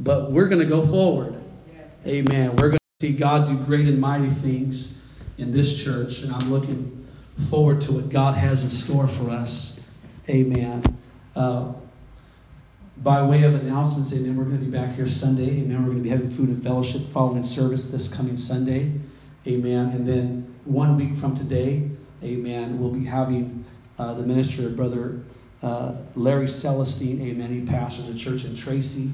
but we're going to go forward. Amen. We're going to see God do great and mighty things in this church, and I'm looking forward to what God has in store for us. Amen. Uh, by way of announcements, amen, we're going to be back here Sunday. Amen. We're going to be having food and fellowship following service this coming Sunday. Amen. And then one week from today, amen, we'll be having uh, the ministry of Brother uh, Larry Celestine. Amen. He pastors a church in Tracy.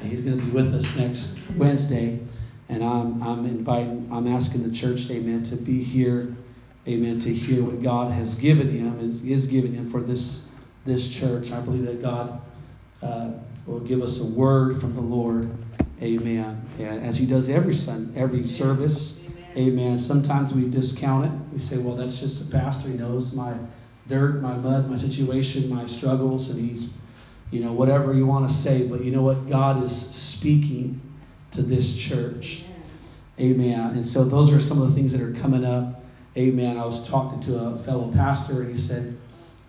And he's going to be with us next Wednesday. And I'm, I'm inviting, I'm asking the church, amen, to be here, amen, to hear what God has given him, is, is giving him for this, this church. I believe that God uh, will give us a word from the Lord. Amen. And as He does every Sun, every service. Amen. Sometimes we discount it. We say, well, that's just a pastor. He knows my dirt, my mud, my situation, my struggles, and he's, you know, whatever you want to say. But you know what? God is speaking to this church. Amen. And so those are some of the things that are coming up. Amen. I was talking to a fellow pastor, and he said,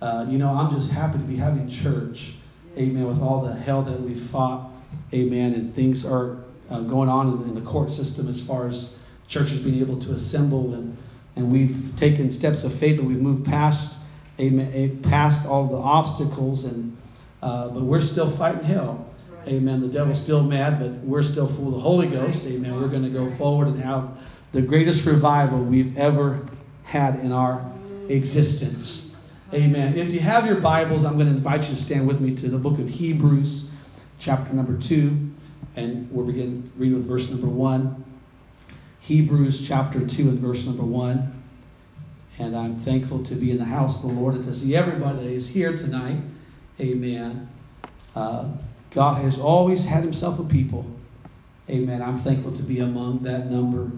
uh, you know, I'm just happy to be having church amen, with all the hell that we've fought, amen, and things are uh, going on in, in, the court system as far as churches being able to assemble, and, and we've taken steps of faith that we've moved past, amen, eh, past all the obstacles, and uh, but we're still fighting hell. Amen. The devil's still mad, but we're still full of the Holy Ghost. Amen. We're going to go forward and have the greatest revival we've ever had in our existence. Amen. If you have your Bibles, I'm going to invite you to stand with me to the book of Hebrews, chapter number 2, and we'll begin reading with verse number 1. Hebrews chapter 2 and verse number 1. And I'm thankful to be in the house of the Lord and to see everybody that is here tonight. Amen. Uh, God has always had himself a people. Amen. I'm thankful to be among that number.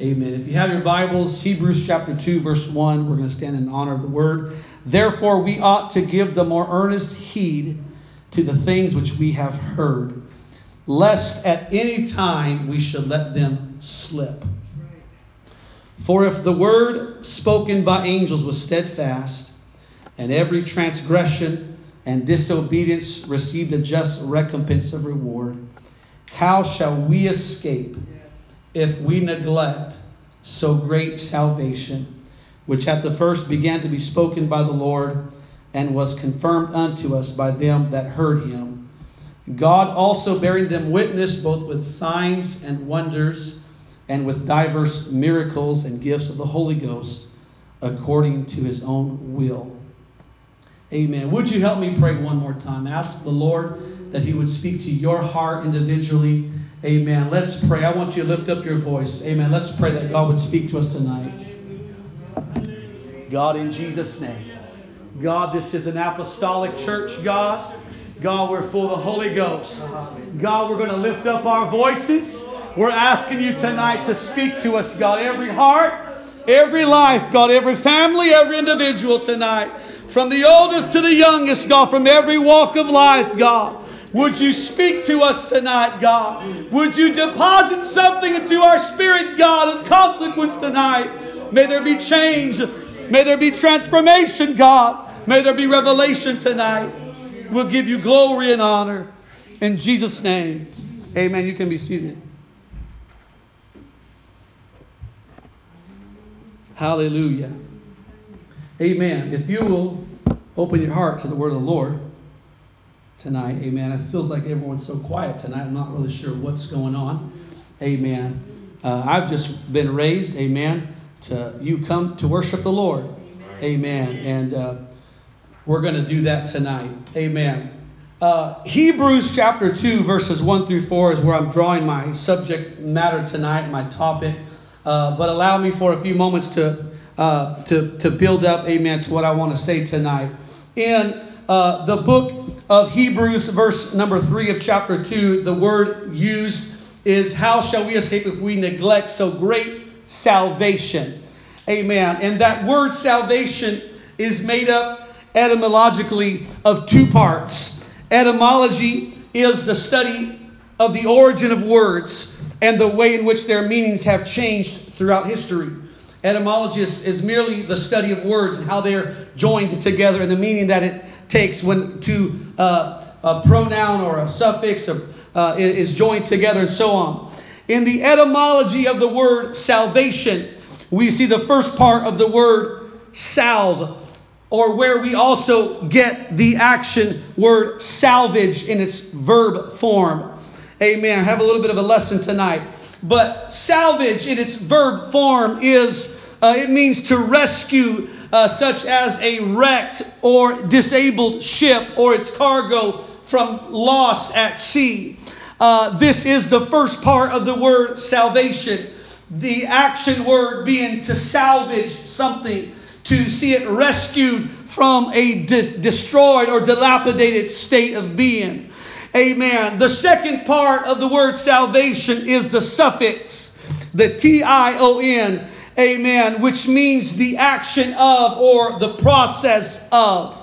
Amen. If you have your Bibles, Hebrews chapter 2, verse 1, we're going to stand in honor of the word. Therefore, we ought to give the more earnest heed to the things which we have heard, lest at any time we should let them slip. For if the word spoken by angels was steadfast, and every transgression and disobedience received a just recompense of reward, how shall we escape? if we neglect so great salvation, which at the first began to be spoken by the Lord and was confirmed unto us by them that heard him. God also bearing them witness both with signs and wonders and with diverse miracles and gifts of the Holy Ghost according to his own will. Amen. Would you help me pray one more time? Ask the Lord that he would speak to your heart individually Amen. Let's pray. I want you to lift up your voice. Amen. Let's pray that God would speak to us tonight. God, in Jesus' name. God, this is an apostolic church, God. God, we're full of the Holy Ghost. God, we're going to lift up our voices. We're asking you tonight to speak to us, God. Every heart, every life, God, every family, every individual tonight. From the oldest to the youngest, God, from every walk of life, God. Would you speak to us tonight, God? Would you deposit something into our spirit, God, of consequence tonight? May there be change. May there be transformation, God. May there be revelation tonight. We'll give you glory and honor. In Jesus' name, amen. You can be seated. Hallelujah. Amen. If you will open your heart to the word of the Lord tonight. Amen. It feels like everyone's so quiet tonight. I'm not really sure what's going on. Amen. Uh, I've just been raised, amen, to you come to worship the Lord. Amen. And uh, we're going to do that tonight. Amen. Uh, Hebrews chapter 2, verses 1 through 4 is where I'm drawing my subject matter tonight, my topic. Uh, but allow me for a few moments to, uh, to, to build up, amen, to what I want to say tonight. In uh, the book of Hebrews, verse number 3 of chapter 2, the word used is How shall we escape if we neglect so great salvation? Amen. And that word salvation is made up etymologically of two parts. Etymology is the study of the origin of words and the way in which their meanings have changed throughout history. Etymology is, is merely the study of words and how they're joined together and the meaning that it takes when to uh, a pronoun or a suffix or, uh, is joined together and so on. In the etymology of the word salvation, we see the first part of the word salve, or where we also get the action word salvage in its verb form. Amen. Have a little bit of a lesson tonight. But salvage in its verb form is, uh, it means to rescue, uh, such as a wrecked or disabled ship or its cargo from loss at sea. Uh, this is the first part of the word salvation. The action word being to salvage something, to see it rescued from a dis- destroyed or dilapidated state of being. Amen. The second part of the word salvation is the suffix, the T I O N, amen, which means the action of or the process of.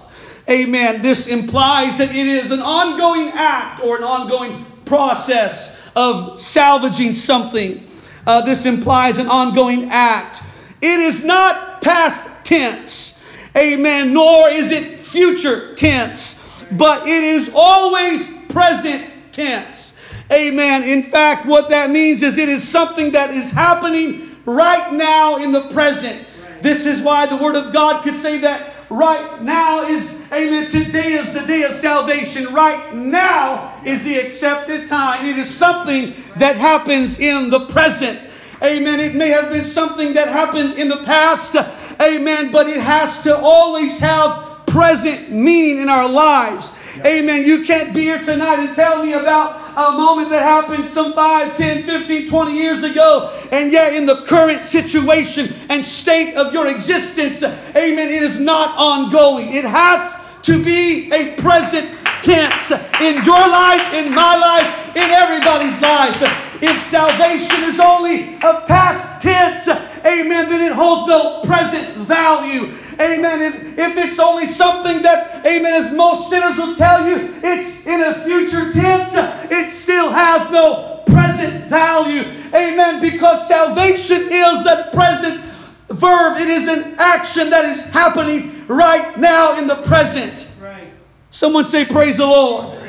Amen. This implies that it is an ongoing act or an ongoing process of salvaging something. Uh, this implies an ongoing act. It is not past tense, amen, nor is it future tense, but it is always present tense. Amen. In fact, what that means is it is something that is happening right now in the present. This is why the Word of God could say that right now is, amen, today is the day of salvation. Right now is the accepted time. It is something that happens in the present. Amen. It may have been something that happened in the past. Amen. But it has to always have present meaning in our lives. Amen. You can't be here tonight and tell me about a moment that happened some 5, 10, 15, 20 years ago, and yet in the current situation and state of your existence, amen, it is not ongoing. It has to be a present tense in your life, in my life, in everybody's life. If salvation is only a past tense, amen, then it holds no present value. Amen. If, if it's only something that, amen, as most sinners will tell you, it's in a future tense, it still has no present value. Amen. Because salvation is a present verb, it is an action that is happening right now in the present. Right. Someone say, Praise the Lord.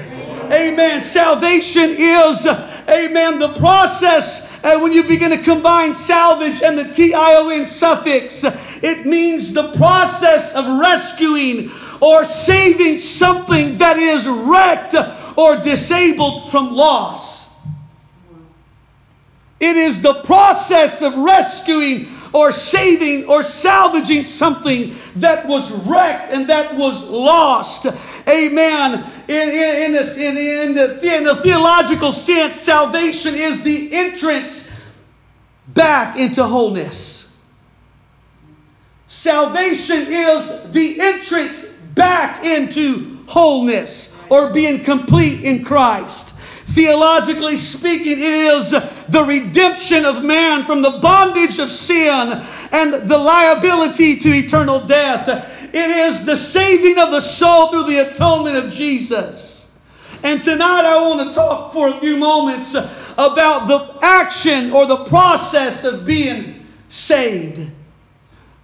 Amen. Salvation is, amen, the process uh, when you begin to combine salvage and the T-I-O-N suffix, it means the process of rescuing or saving something that is wrecked or disabled from loss. It is the process of rescuing or saving or salvaging something that was wrecked and that was lost. Amen. In, in, in, this, in, in, the, in the theological sense, salvation is the entrance back into wholeness. Salvation is the entrance back into wholeness or being complete in Christ. Theologically speaking, it is the redemption of man from the bondage of sin and the liability to eternal death. It is the saving of the soul through the atonement of Jesus. And tonight I want to talk for a few moments about the action or the process of being saved.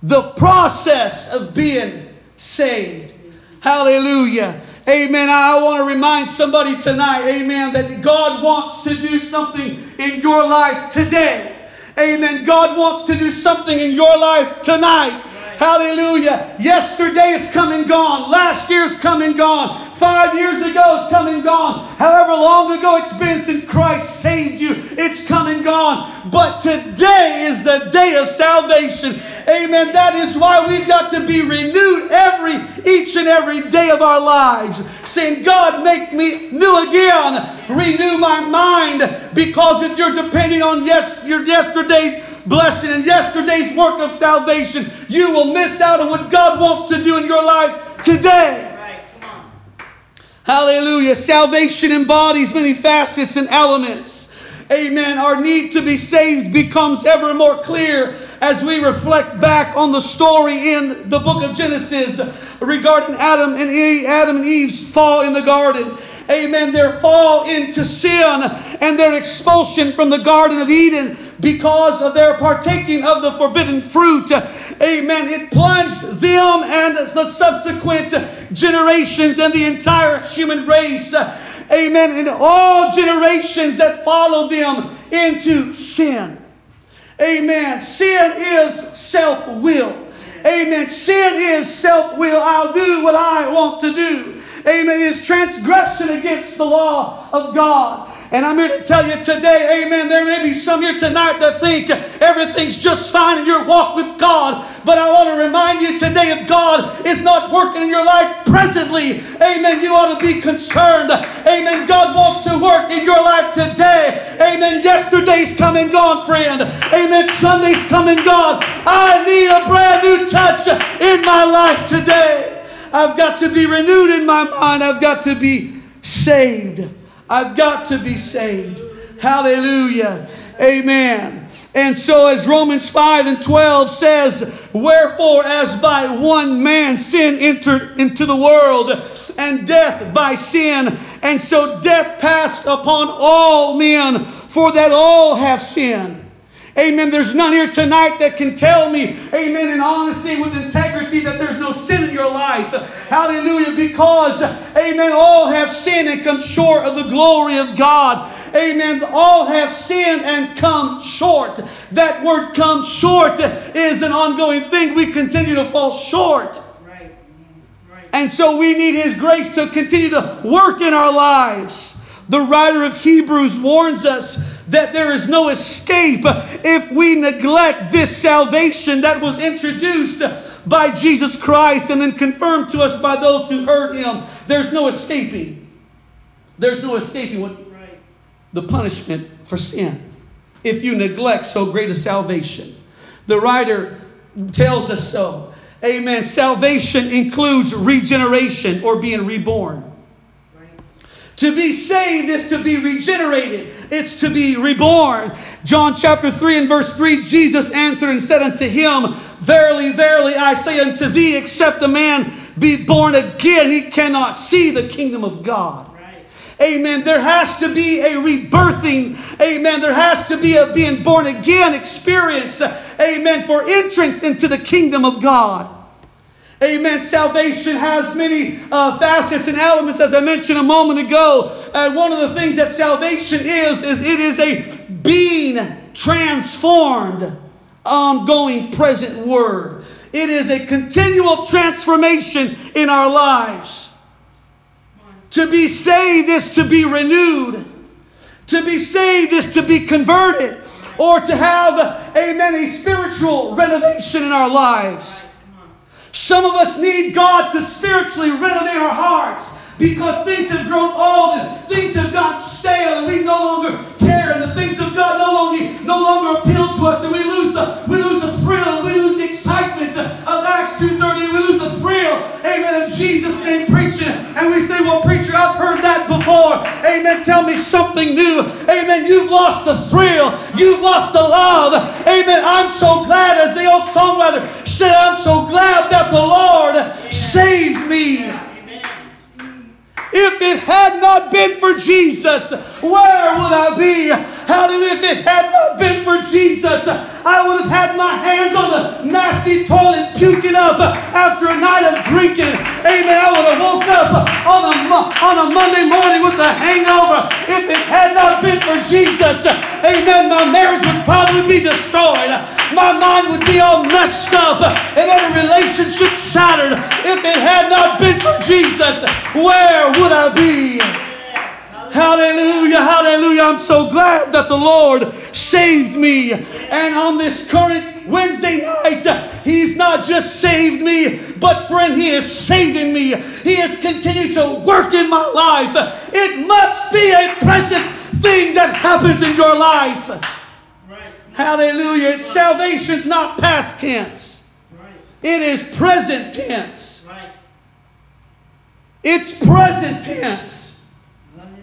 The process of being saved. Hallelujah. Amen. I want to remind somebody tonight, amen, that God wants to do something in your life today. Amen. God wants to do something in your life tonight. Hallelujah. Yesterday is come and gone. Last year's come and gone. Five years ago it's come and gone. However long ago it's been since Christ saved you, it's come and gone. But today is the day of salvation. Amen. That is why we've got to be renewed every, each and every day of our lives. Saying, God, make me new again. Renew my mind. Because if you're depending on yes, your yesterday's blessing and yesterday's work of salvation, you will miss out on what God wants to do in your life today. Hallelujah. Salvation embodies many facets and elements. Amen. Our need to be saved becomes ever more clear as we reflect back on the story in the book of Genesis regarding Adam and Eve, Adam and Eve's fall in the garden. Amen. Their fall into sin and their expulsion from the Garden of Eden because of their partaking of the forbidden fruit. Amen. It plunged them and the subsequent generations and the entire human race amen, in all generations that follow them into sin. Amen. Sin is self will. Amen. Sin is self will. I'll do what I want to do. Amen. It's transgression against the law of God. And I'm here to tell you today, amen, there may be some here tonight that think everything's just fine in your walk with God. But I want to remind you today if God is not working in your life presently, amen, you ought to be concerned. Amen. God wants to work in your life today. Amen. Yesterday's come and gone, friend. Amen. Sunday's come and gone. I need a brand new touch in my life today. I've got to be renewed in my mind. I've got to be saved. I've got to be saved. Hallelujah. Amen. And so, as Romans 5 and 12 says, Wherefore, as by one man sin entered into the world, and death by sin, and so death passed upon all men, for that all have sinned. Amen. There's none here tonight that can tell me, amen, in honesty, with integrity, that there's no sin in your life. Hallelujah. Because, amen, all have sinned and come short of the glory of God. Amen. All have sinned and come short. That word come short is an ongoing thing. We continue to fall short. Right. Right. And so we need His grace to continue to work in our lives. The writer of Hebrews warns us that there is no escape if we neglect this salvation that was introduced by Jesus Christ and then confirmed to us by those who heard him. There's no escaping. There's no escaping what the punishment for sin if you neglect so great a salvation. The writer tells us so. Amen. Salvation includes regeneration or being reborn. To be saved is to be regenerated, it's to be reborn. John chapter 3 and verse 3 Jesus answered and said unto him, Verily, verily, I say unto thee, except a man be born again, he cannot see the kingdom of God. Amen. There has to be a rebirthing. Amen. There has to be a being born again experience. Amen. For entrance into the kingdom of God. Amen. Salvation has many uh, facets and elements, as I mentioned a moment ago. And one of the things that salvation is, is it is a being transformed, ongoing present word. It is a continual transformation in our lives. To be saved is to be renewed. To be saved is to be converted. Or to have, amen, a spiritual renovation in our lives. Some of us need God to spiritually renovate our hearts because things have grown old and things have got stale and we no longer care and the things of God no longer no longer appeal to us and we lose the we lose the thrill, we lose the excitement of Acts 2.30, we lose the thrill, amen, of Jesus' name preaching. And we say, Well, preacher, I've heard that before. Amen. Tell me something new. Amen. You've lost the thrill, you've lost the love. Amen. I'm so glad, as the old songwriter said, I'm so glad that the Lord saved me. If it had not been for Jesus, where would I be? Hallelujah. If it had not been for Jesus, I would have had my hands on the nasty toilet puking up after a night of drinking. Amen. I would have woke up on a, on a Monday morning with a hangover. If it had not been for Jesus, amen, my marriage would probably be destroyed. My mind would be all messed up and every relationship shattered. If it had not been for Jesus, where would I be? Hallelujah, hallelujah. I'm so glad that the Lord saved me. And on this current Wednesday night, He's not just saved me, but friend, He is saving me. He has continued to work in my life. It must be a present thing that happens in your life. Right. Hallelujah. Salvation's not past tense. Right. It is present tense. Right. It's present tense.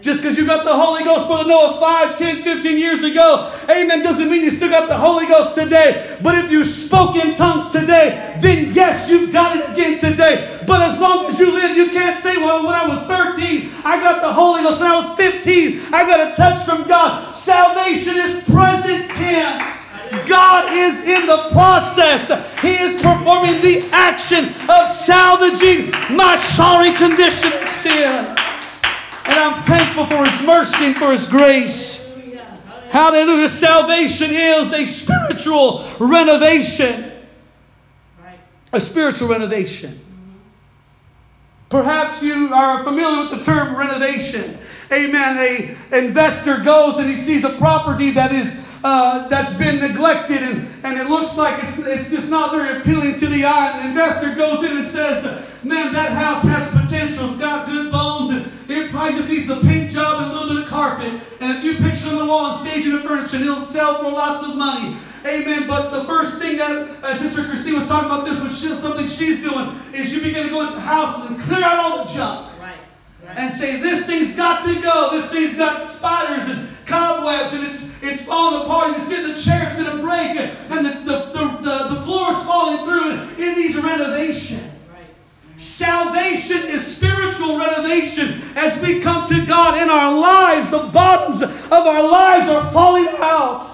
Just because you got the Holy Ghost, Brother Noah, 5, 10, 15 years ago, amen, doesn't mean you still got the Holy Ghost today. But if you spoke in tongues today, then yes, you've got it again today. But as long as you live, you can't say, well, when I was 13, I got the Holy Ghost. When I was 15, I got a touch from God. Salvation is present tense. God is in the process. He is performing the action of salvaging my sorry condition of sin. And I'm thankful for His mercy and for His grace. Hallelujah. Salvation is a spiritual renovation. A spiritual renovation. Perhaps you are familiar with the term renovation. Amen. A investor goes and he sees a property that is uh, that's been neglected and, and it looks like it's it's just not very appealing to the eye. And the investor goes in and says, "Man, that house has potential. It's got good bones it probably just needs a paint job and a little bit of carpet and a few pictures on the wall and staging of furniture, and it'll sell for lots of money." Amen. But the first thing that uh, Sister Christine was talking about this, but she, something she's doing is you begin to go into the houses and clear out all the junk. Right. Right. And say this thing's got to go. This thing's got spiders and cobwebs and it's it's falling apart. You see the chair's going to break and the the, the, the, the floor's falling through. And it needs renovation. Salvation is spiritual renovation as we come to God in our lives. The bottoms of our lives are falling out.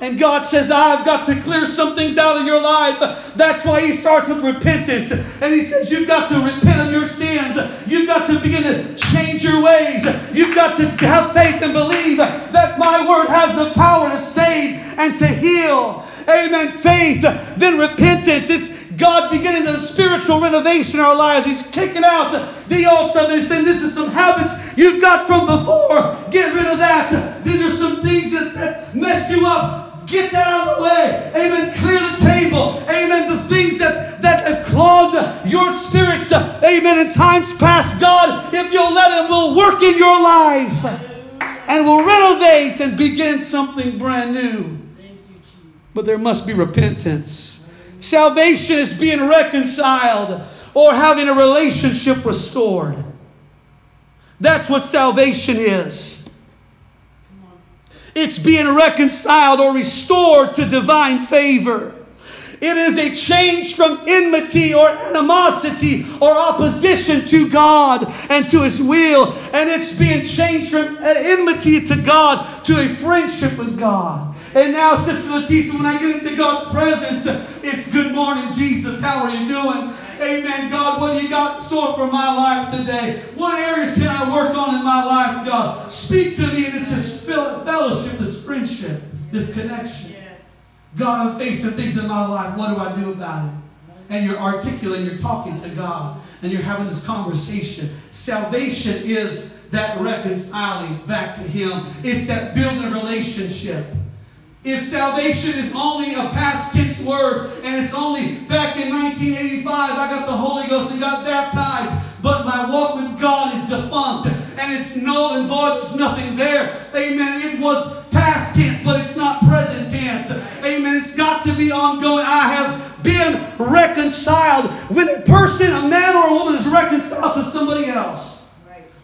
And God says, I've got to clear some things out of your life. That's why He starts with repentance. And He says, You've got to repent of your sins. You've got to begin to change your ways. You've got to have faith and believe that my word has the power to save and to heal. Amen. Faith, then repentance. It's God beginning the spiritual renovation in our lives. He's kicking out the old stuff and He's saying, This is some habits you've got from before. Get rid of that. These are some things that, that mess you up. Get that out of the way. Amen. Clear the table. Amen. The things that, that have clogged your spirit. Amen. In times past, God, if you'll let Him, will work in your life and will renovate and begin something brand new. But there must be repentance. Salvation is being reconciled or having a relationship restored. That's what salvation is. It's being reconciled or restored to divine favor. It is a change from enmity or animosity or opposition to God and to His will. And it's being changed from enmity to God to a friendship with God. And now, Sister Leticia, when I get into God's presence, it's good morning, Jesus. How are you doing? Amen. God, what do you got in store for my life today? What areas can I work on in my life, God? Speak to me. And it's this fellowship, this friendship, this connection. God, I'm facing things in my life. What do I do about it? And you're articulating, you're talking to God, and you're having this conversation. Salvation is that reconciling back to Him, it's that building relationship. If salvation is only a past tense word and it's only back in 1985, I got the Holy Ghost and got baptized, but my walk with God is defunct and it's null and void, there's nothing there. Amen. It was past tense, but it's not present tense. Amen. It's got to be ongoing. I have been reconciled. When a person, a man or a woman, is reconciled to somebody else,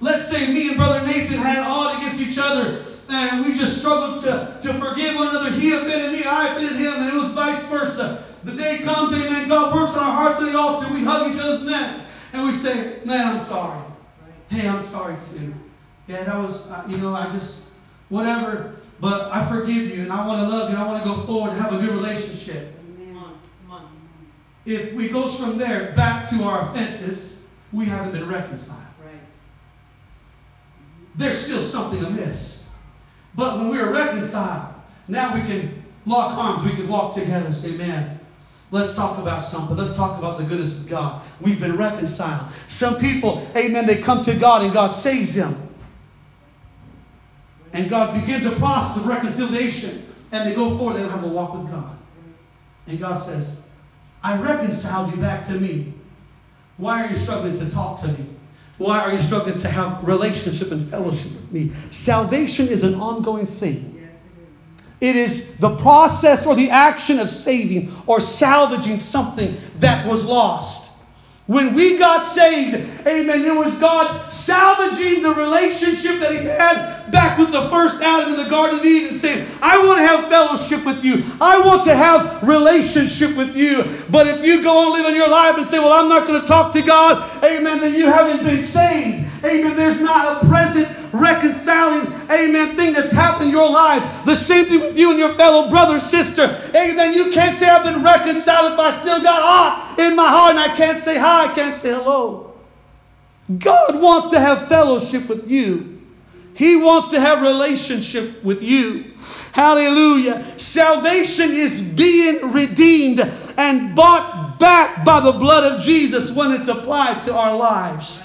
let's say me and Brother Nathan had odd against each other and we just struggled to, to forgive one another. He offended me, I offended him, and it was vice versa. The day comes, amen, God works on our hearts on the altar. We hug each other's neck, and we say, man, I'm sorry. Hey, I'm sorry too. Yeah, that was, uh, you know, I just, whatever, but I forgive you, and I want to love you, and I want to go forward and have a good relationship. If we go from there back to our offenses, we haven't been reconciled. Right. There's still something amiss. But when we are reconciled, now we can lock arms, we can walk together and say, man, let's talk about something. Let's talk about the goodness of God. We've been reconciled. Some people, amen, they come to God and God saves them. And God begins a process of reconciliation. And they go forward, they don't have a walk with God. And God says, I reconciled you back to me. Why are you struggling to talk to me? Why are you struggling to have relationship and fellowship with me? Salvation is an ongoing thing. It is the process or the action of saving or salvaging something that was lost. When we got saved, amen, it was God salvaging the relationship that He had back with the first Adam in the Garden of Eden, saying, I want to have fellowship with you. I want to have relationship with you. But if you go on living your life and say, Well, I'm not going to talk to God, amen, then you haven't been saved. Amen. There's not a present reconciling, amen, thing that's happened in your life. The same thing with you and your fellow brother, sister. Amen. You can't say I've been reconciled if I still got ah in my heart and I can't say hi, I can't say hello. God wants to have fellowship with you. He wants to have relationship with you. Hallelujah. Salvation is being redeemed and bought back by the blood of Jesus when it's applied to our lives.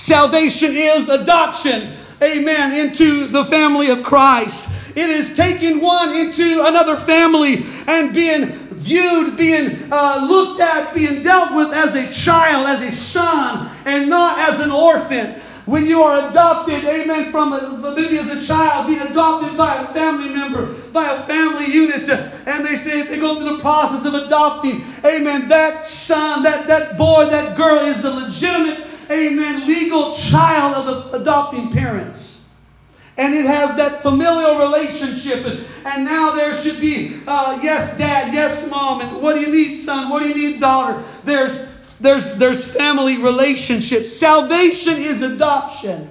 Salvation is adoption, amen, into the family of Christ. It is taking one into another family and being viewed, being uh, looked at, being dealt with as a child, as a son, and not as an orphan. When you are adopted, amen, from a, maybe as a child, being adopted by a family member, by a family unit, and they say if they go through the process of adopting, amen, that son, that, that boy, that girl is a legitimate, amen, legal child of the adopting parents and it has that familial relationship. And, and now there should be, uh, yes, dad, yes, mom, and what do you need, son? What do you need, daughter? There's there's there's family relationships. Salvation is adoption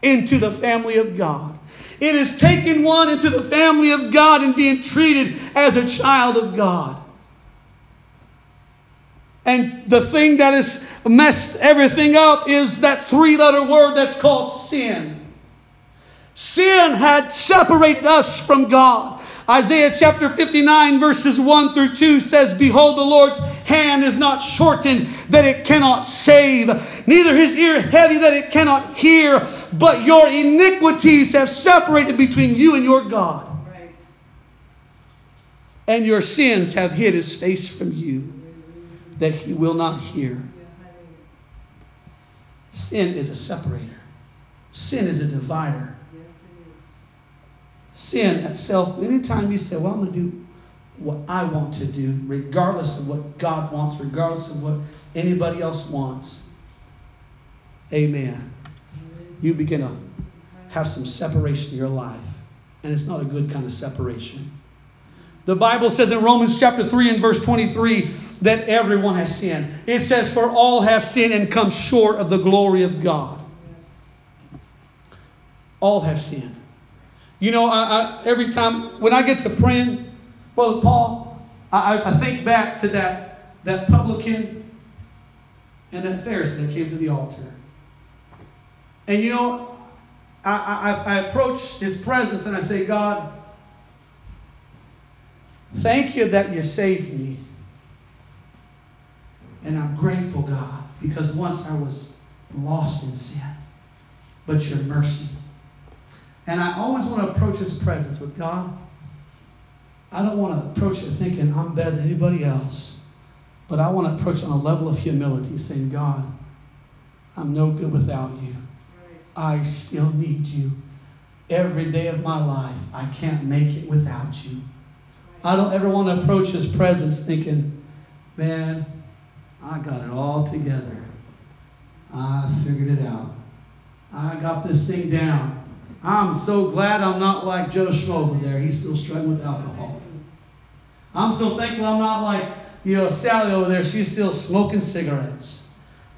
into the family of God. It is taking one into the family of God and being treated as a child of God. And the thing that has messed everything up is that three letter word that's called sin. Sin had separated us from God. Isaiah chapter 59, verses 1 through 2 says, Behold, the Lord's hand is not shortened that it cannot save, neither his ear heavy that it cannot hear, but your iniquities have separated between you and your God. And your sins have hid his face from you, that he will not hear. Sin is a separator, sin is a divider. Sin itself, anytime you say, Well, I'm going to do what I want to do, regardless of what God wants, regardless of what anybody else wants, amen. You begin to have some separation in your life. And it's not a good kind of separation. The Bible says in Romans chapter 3 and verse 23 that everyone has sinned. It says, For all have sinned and come short of the glory of God. All have sinned. You know, I, I, every time when I get to praying, Brother Paul, I, I think back to that, that publican and that Pharisee that came to the altar. And you know, I, I, I approach his presence and I say, God, thank you that you saved me. And I'm grateful, God, because once I was lost in sin, but your mercy and I always want to approach His presence with God. I don't want to approach it thinking I'm better than anybody else, but I want to approach on a level of humility, saying, God, I'm no good without you. I still need you. Every day of my life, I can't make it without you. I don't ever want to approach His presence thinking, man, I got it all together. I figured it out. I got this thing down. I'm so glad I'm not like Joe Schmo over there. He's still struggling with alcohol. I'm so thankful I'm not like, you know, Sally over there. She's still smoking cigarettes.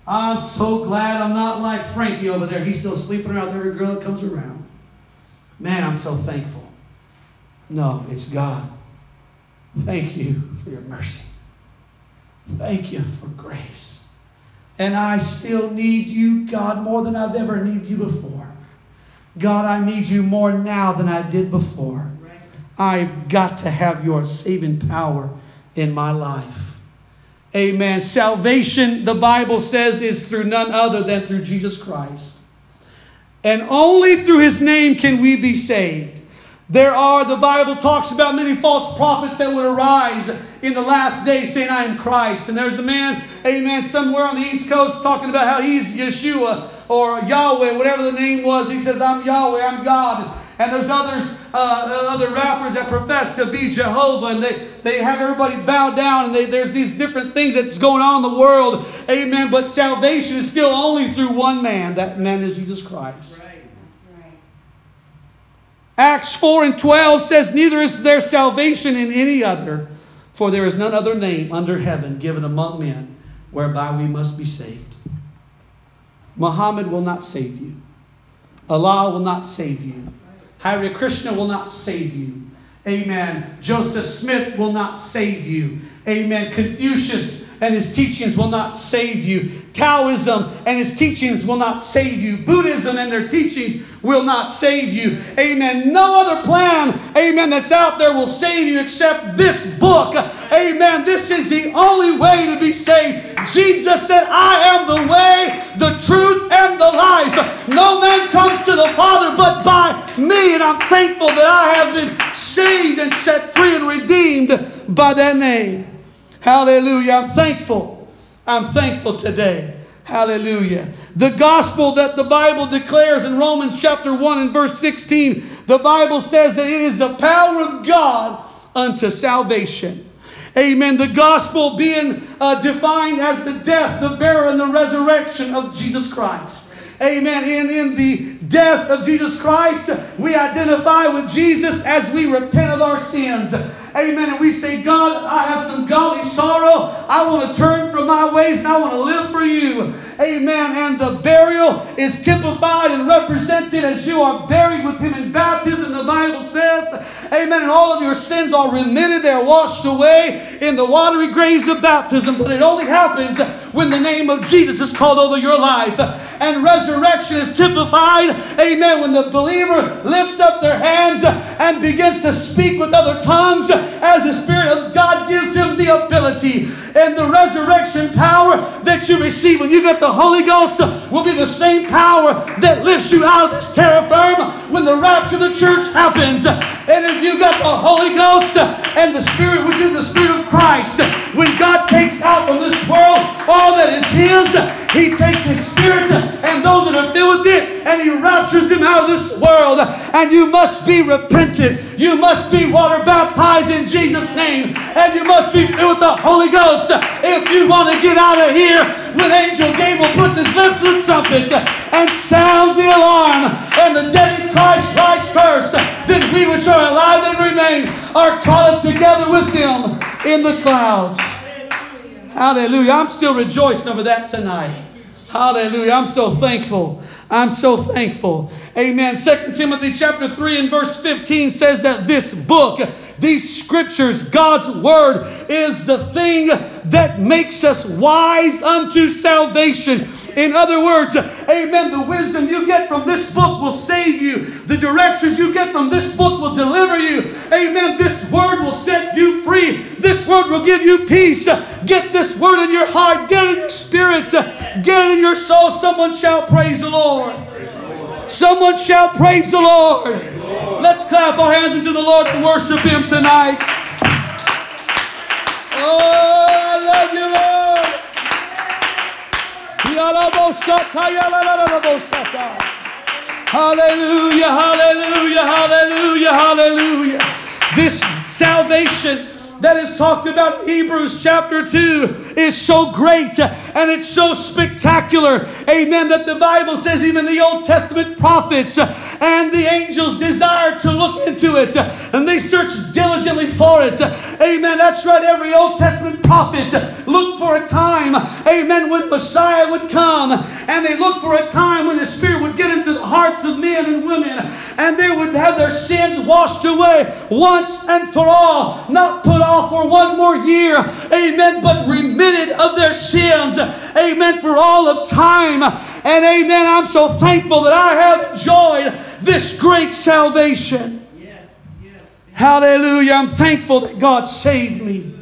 I'm so glad I'm not like Frankie over there. He's still sleeping around with every girl that comes around. Man, I'm so thankful. No, it's God. Thank you for your mercy. Thank you for grace. And I still need you, God, more than I've ever needed you before. God, I need you more now than I did before. I've got to have your saving power in my life. Amen. Salvation, the Bible says, is through none other than through Jesus Christ. And only through his name can we be saved. There are, the Bible talks about many false prophets that would arise in the last days saying, I am Christ. And there's a man, amen, somewhere on the East Coast talking about how he's Yeshua or Yahweh, whatever the name was. He says, I'm Yahweh, I'm God. And there's others, uh, other rappers that profess to be Jehovah, and they, they have everybody bow down, and they, there's these different things that's going on in the world. Amen. But salvation is still only through one man. That man is Jesus Christ. Right. Acts 4 and 12 says, Neither is there salvation in any other, for there is none other name under heaven given among men whereby we must be saved. Muhammad will not save you. Allah will not save you. Hare Krishna will not save you. Amen. Joseph Smith will not save you. Amen. Confucius and his teachings will not save you. Taoism and his teachings will not save you. Buddhism and their teachings will not save you. Amen. No other plan, amen, that's out there will save you except this book. Amen. This is the only way to be saved. Jesus said, I am the way, the truth, and the life. No man comes to the Father but by me. And I'm thankful that I have been saved and set free and redeemed by that name. Hallelujah. I'm thankful. I'm thankful today. Hallelujah. The gospel that the Bible declares in Romans chapter 1 and verse 16, the Bible says that it is the power of God unto salvation. Amen. The gospel being uh, defined as the death, the burial, and the resurrection of Jesus Christ. Amen. And in the death of Jesus Christ, we identify with Jesus as we repent of our sins. Amen. And we say, God, I have some godly sorrow. I want to turn from my ways and I want to live for you. Amen. And the burial is typified and represented as you are buried with him in baptism, the Bible says. Amen. And all of your sins are remitted, they're washed away in the watery graves of baptism. But it only happens when the name of Jesus is called over your life. And resurrection is typified, amen, when the believer lifts up their hands and begins to speak with other tongues as the Spirit of God gives him the ability and the resurrection power that you receive when you get the Holy Ghost will be the same power that lifts you out of this terra firma when the rapture of the church happens. And if you've got the Holy Ghost and the Spirit, which is the Spirit of Christ, when God takes out from this world all that is His, He takes His Spirit and those that are filled with it, and He raptures him out of this world. And you must be repentant. You must be water baptized in Jesus' name, and you must be filled with the Holy Ghost if you want to get out of here. When Angel Gabriel puts his lips to the trumpet and sounds the alarm, and the dead in Christ rise first, then we which are alive and remain are caught up together with them in the clouds. Hallelujah. I'm still rejoicing over that tonight. Hallelujah. I'm so thankful. I'm so thankful. Amen. 2 Timothy chapter 3 and verse 15 says that this book, these scriptures, God's word, is the thing that makes us wise unto salvation. In other words, amen, the wisdom you get from this book will save you. The directions you get from this book will deliver you. Amen. This word will set you free. This word will give you peace. Get this word in your heart. Get it in your spirit. Get it in your soul. Someone shall praise the Lord. Someone shall praise the Lord. Let's clap our hands into the Lord and worship Him tonight. Oh, I love you, Lord. Hallelujah, hallelujah, hallelujah, hallelujah. This salvation that is talked about in Hebrews chapter 2 is so great and it's so spectacular. Amen. That the Bible says even the Old Testament prophets and the angels desire to look into it and they search diligently for it. Amen. That's right. Every Old Testament prophet looked for a time, amen, when Messiah would come and they looked for a time when the Spirit would get into the hearts of men and women and they would have their sins washed away once and for all, not put off for one more year, amen, but remitted of their sins, amen, for all of time. And amen, I'm so thankful that I have enjoyed this great salvation. Hallelujah. I'm thankful that God saved me.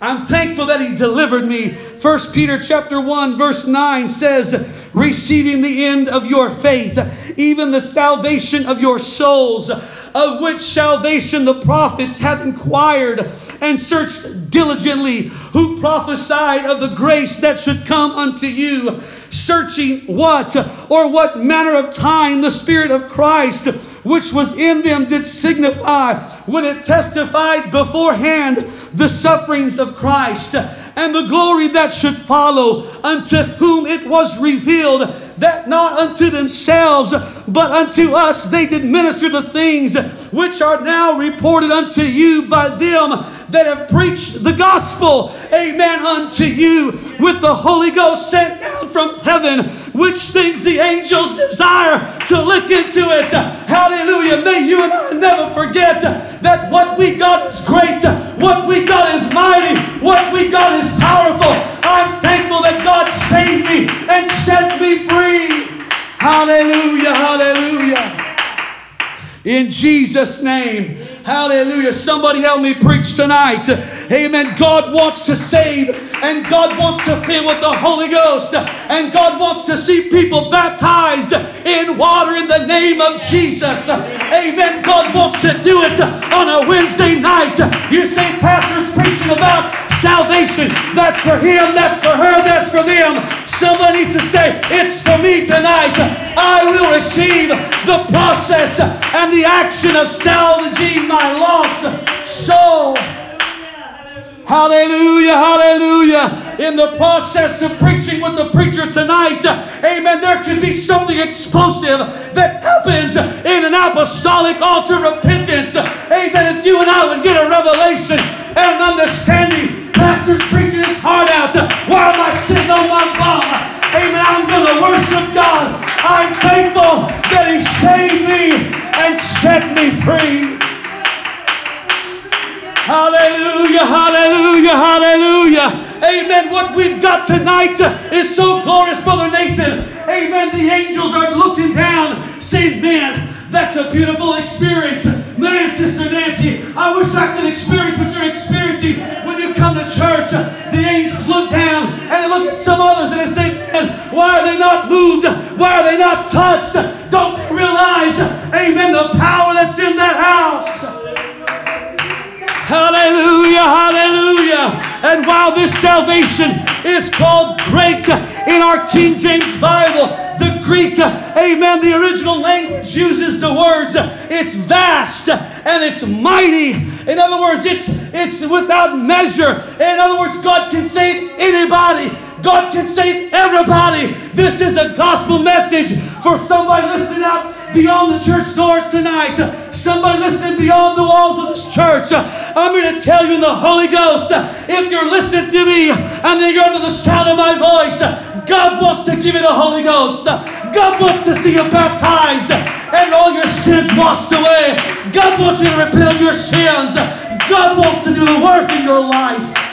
I'm thankful that He delivered me. 1 Peter chapter 1 verse 9 says, receiving the end of your faith, even the salvation of your souls, of which salvation the prophets have inquired and searched diligently, who prophesied of the grace that should come unto you, searching what or what manner of time the Spirit of Christ which was in them did signify when it testified beforehand the sufferings of Christ and the glory that should follow, unto whom it was revealed that not unto themselves, but unto us they did minister the things which are now reported unto you by them that have preached the gospel, amen, unto you with the Holy Ghost sent down from heaven, which things the angels desire to look into it. Hallelujah. May you and I never forget that what we got is great, what we got is mighty, what we got is powerful. I'm thankful that God saved me and set me free. Hallelujah, hallelujah. In Jesus' name. Hallelujah. Somebody help me preach tonight. Amen. God wants to save and God wants to fill with the Holy Ghost and God wants to see people baptized in water in the name of Jesus. Amen. God wants to do it on a Wednesday night. You say, Pastor's preaching about salvation. That's for him, that's for her, that's for them. Somebody needs to say, It's for me tonight. I will receive the process and the action of salvaging my lost soul. Hallelujah, hallelujah. In the process of preaching with the preacher tonight, amen, there could be something explosive that happens in an apostolic altar repentance. Amen. If you and I would get a revelation and an understanding, pastor's preaching his heart out. Why am I sitting on my bum? Amen. I'm going to worship God. I'm thankful that He saved me and set me free. Hallelujah, hallelujah, hallelujah. Amen. What we've got tonight is so glorious, Brother Nathan. Amen. The angels are looking down, saying, Man, that's a beautiful experience. Man, Sister Nancy, I wish I could experience what you're experiencing when you come to church. The angels look down and they look at some others and they say, Man, why are they not moved? Why are they not touched? Don't they realize, amen, the power that's in that house? Hallelujah, hallelujah. And while this salvation is called great in our King James Bible, the Greek, uh, amen, the original language uses the words, uh, it's vast and it's mighty. In other words, it's, it's without measure. In other words, God can save anybody. God can save everybody. This is a gospel message for somebody listening out beyond the church doors tonight. Somebody listening beyond the walls of this church. I'm going to tell you in the Holy Ghost, if you're listening to me and then you're under the sound of my voice, God wants to give you the Holy Ghost. God wants to see you baptized and all your sins washed away. God wants you to repent of your sins. God wants to do the work in your life.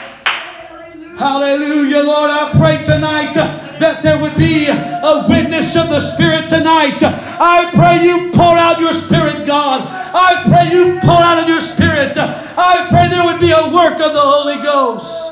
Hallelujah, Lord. I pray tonight that there would be a witness of the Spirit tonight. I pray you pour out your Spirit, God. I pray you pour out of your Spirit. I pray there would be a work of the Holy Ghost.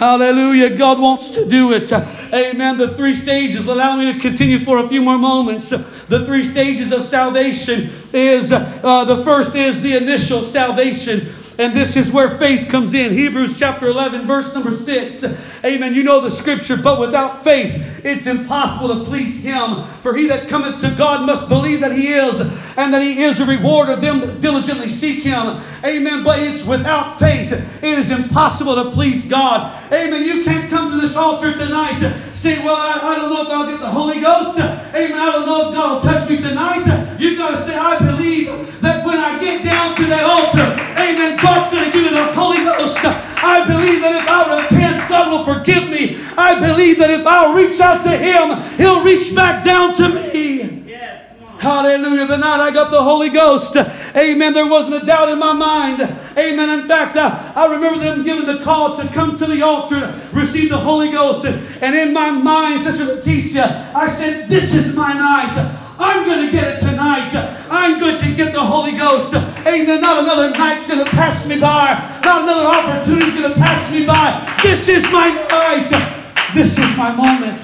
Hallelujah. God wants to do it. Uh, amen. The three stages, allow me to continue for a few more moments. Uh, the three stages of salvation is uh, uh the first is the initial salvation. And this is where faith comes in. Hebrews chapter 11, verse number 6. Amen. You know the scripture, but without faith, it's impossible to please him. For he that cometh to God must believe that he is, and that he is a reward of them that diligently seek him. Amen. But it's without faith, it is impossible to please God. Amen. You can't come to this altar tonight saying, Well, I, I don't know if I'll get the Holy Ghost. Amen. I don't know if God will touch me tonight. You've got to say, I believe that when I get down to that altar, Amen. God's going to give me the Holy Ghost. I believe that if I repent, God will forgive me. I believe that if I'll reach out to Him, He'll reach back down to me. Yes, Hallelujah. The night I got the Holy Ghost, amen, there wasn't a doubt in my mind. Amen. In fact, I, I remember them giving the call to come to the altar receive the Holy Ghost. And in my mind, Sister Leticia, I said, This is my night. I'm going to get it tonight. I'm going to get the Holy Ghost. Amen. Not another night's going to pass me by. Not another opportunity's going to pass me by. This is my night. This is my moment.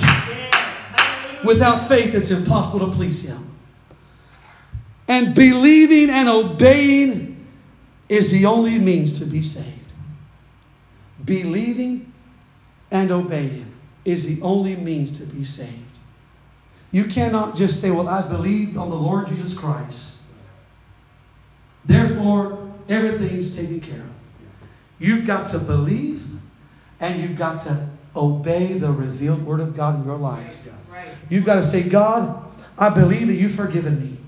Without faith, it's impossible to please Him. And believing and obeying is the only means to be saved. Believing and obeying is the only means to be saved. You cannot just say, Well, I believed on the Lord Jesus Christ. Therefore, everything's taken care of. You've got to believe and you've got to obey the revealed Word of God in your life. You've got to say, God, I believe that you've forgiven me.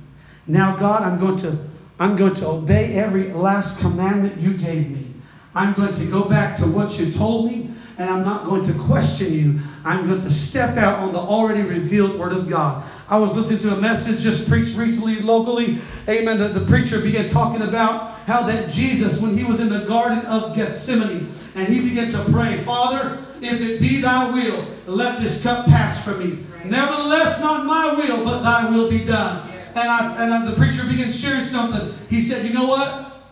Now, God, I'm going to I'm going to obey every last commandment you gave me. I'm going to go back to what you told me, and I'm not going to question you. I'm going to step out on the already revealed Word of God. I was listening to a message just preached recently locally. Amen. The, the preacher began talking about how that Jesus, when he was in the Garden of Gethsemane, and he began to pray, Father, if it be thy will, let this cup pass from me. Right. Nevertheless, not my will, but thy will be done. Yeah. And, I, and I, the preacher began sharing something. He said, You know what?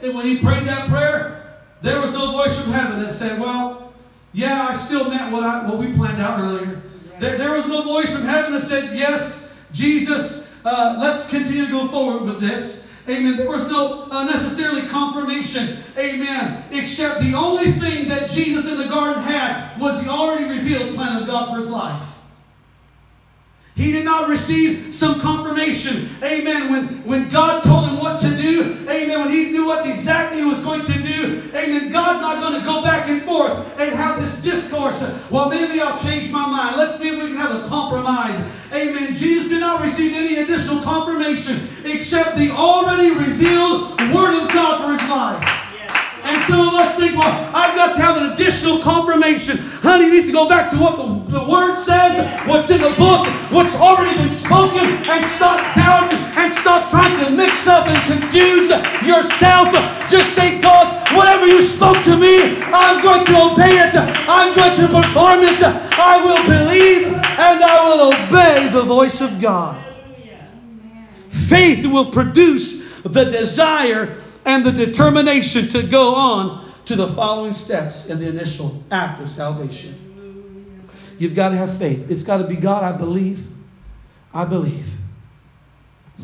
And when he prayed that prayer, there was no voice from heaven that said, Well, yeah, I still meant what, I, what we planned out earlier. There, there was no voice from heaven that said, Yes, Jesus, uh, let's continue to go forward with this. Amen. There was no uh, necessarily confirmation. Amen. Except the only thing that Jesus in the garden had was the already revealed plan of God for his life. He did not receive some confirmation. Amen. When, when God told him what to do. Amen. When he knew what exactly he was going to do. Amen. God's not going to go back and forth and have this discourse. Well, maybe I'll change my mind. Let's see if we can have a compromise. Amen. Jesus did not receive any additional confirmation except the already revealed Word of God for his life. And some of us think, well, I've got to have an additional confirmation. Honey, you need to go back to what the, the Word says, what's in the book, what's already been spoken, and stop doubting and stop trying to mix up and confuse yourself. Just say, God, whatever you spoke to me, I'm going to obey it. I'm going to perform it. I will believe and I will obey the voice of God. Faith will produce the desire and the determination to go on to the following steps in the initial act of salvation. You've got to have faith. It's got to be God, I believe. I believe.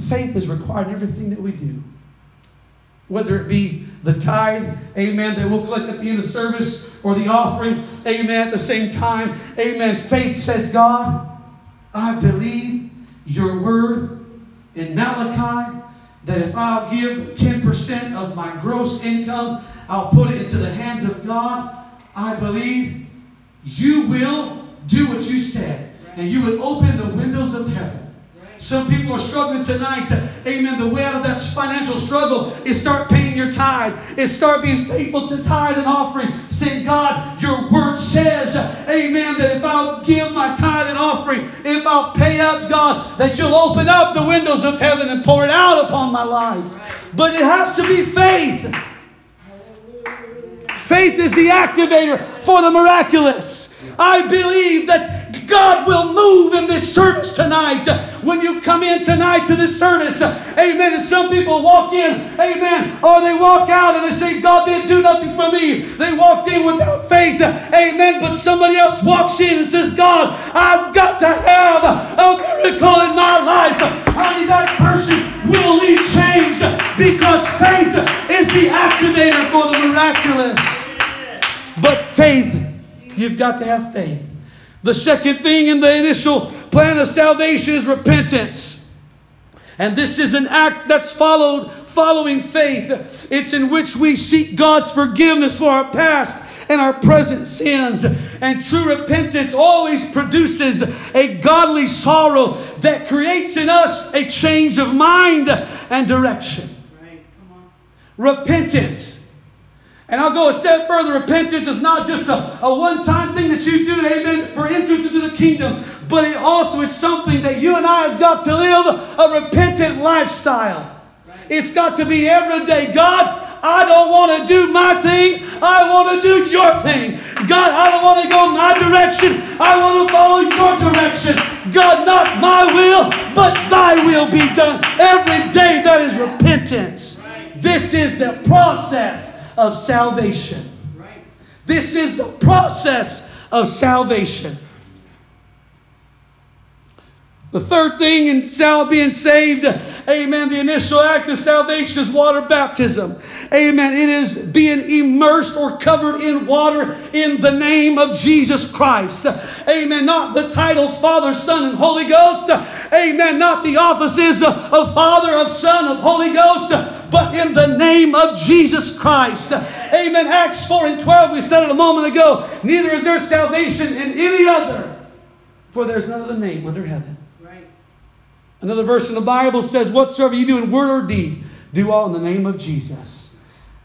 Faith is required in everything that we do. Whether it be the tithe, amen, that we'll collect at the end of service, or the offering, amen, at the same time. Amen. Faith says, God, I believe your word in Malachi that if I'll give 10% of my gross income, I'll put it into the hands of God, I believe you will do what you said. And you would open the windows of heaven some people are struggling tonight. Amen. The way out of that financial struggle is start paying your tithe. Is start being faithful to tithe and offering. Saying, God, your word says, Amen, that if I'll give my tithe and offering, if I'll pay up, God, that you'll open up the windows of heaven and pour it out upon my life. But it has to be faith. Faith is the activator for the miraculous. I believe that God will move in this service tonight. When you come in tonight to this service, amen. And some people walk in, amen, or they walk out and they say, God didn't do nothing for me. They walked in without faith, amen. But somebody else walks in and says, God, I've got to have a miracle in my life. Honey, that person will leave changed because faith is the activator for the miraculous. But faith You've got to have faith. The second thing in the initial plan of salvation is repentance. And this is an act that's followed following faith. It's in which we seek God's forgiveness for our past and our present sins. And true repentance always produces a godly sorrow that creates in us a change of mind and direction. Repentance and I'll go a step further. Repentance is not just a, a one time thing that you do, amen, for entrance into the kingdom, but it also is something that you and I have got to live a repentant lifestyle. It's got to be every day. God, I don't want to do my thing. I want to do your thing. God, I don't want to go my direction. I want to follow your direction. God, not my will, but thy will be done. Every day that is repentance. This is the process of salvation. Right. This is the process of salvation. The third thing in being saved, amen, the initial act of salvation is water baptism. Amen. It is being immersed or covered in water in the name of Jesus Christ. Amen. Not the titles Father, Son, and Holy Ghost. Amen. Not the offices of Father, of Son, of Holy Ghost but in the name of Jesus Christ. Amen. Acts 4 and 12, we said it a moment ago. Neither is there salvation in any other, for there's none other name under heaven. Another verse in the Bible says, Whatsoever you do in word or deed, do all in the name of Jesus.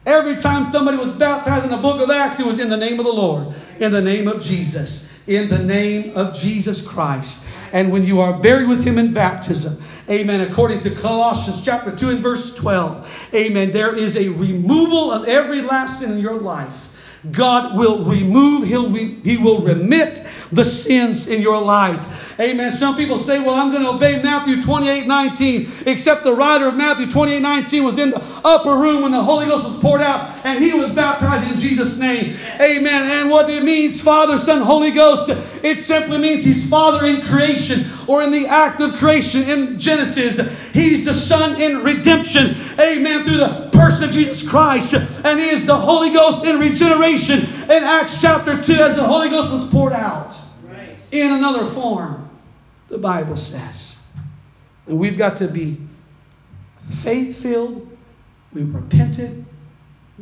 Every time somebody was baptized in the book of Acts, it was in the name of the Lord, in the name of Jesus, in the name of Jesus Christ. And when you are buried with him in baptism, Amen. According to Colossians chapter 2 and verse 12. Amen. There is a removal of every last sin in your life. God will remove, He'll He will remit the sins in your life. Amen. Some people say, well, I'm going to obey Matthew 28 19, except the writer of Matthew 28 19 was in the upper room when the Holy Ghost was poured out and he was baptized in Jesus' name. Amen. And what it means, Father, Son, Holy Ghost, it simply means he's Father in creation or in the act of creation in Genesis. He's the Son in redemption. Amen. Through the person of Jesus Christ. And he is the Holy Ghost in regeneration in Acts chapter 2 as the Holy Ghost was poured out in another form the Bible says. And we've got to be faith filled, we repented,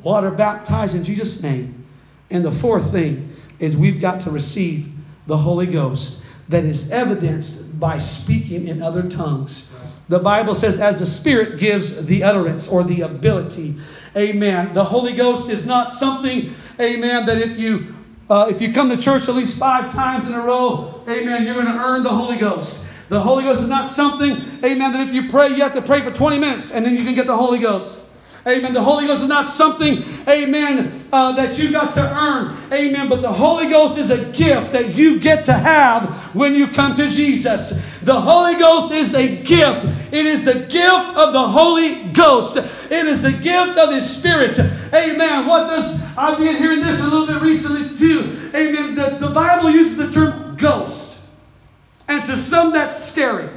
water baptized in Jesus' name. And the fourth thing is we've got to receive the Holy Ghost that is evidenced by speaking in other tongues. The Bible says, as the Spirit gives the utterance or the ability. Amen. The Holy Ghost is not something, amen, that if you uh, if you come to church at least five times in a row, amen, you're going to earn the Holy Ghost. The Holy Ghost is not something, amen, that if you pray, you have to pray for 20 minutes and then you can get the Holy Ghost. Amen. The Holy Ghost is not something, amen, uh, that you got to earn. Amen. But the Holy Ghost is a gift that you get to have when you come to Jesus. The Holy Ghost is a gift. It is the gift of the Holy Ghost. It is the gift of His Spirit. Amen. What does, I've been hearing this a little bit recently too. Amen. The, the Bible uses the term ghost. And to some, that's scary.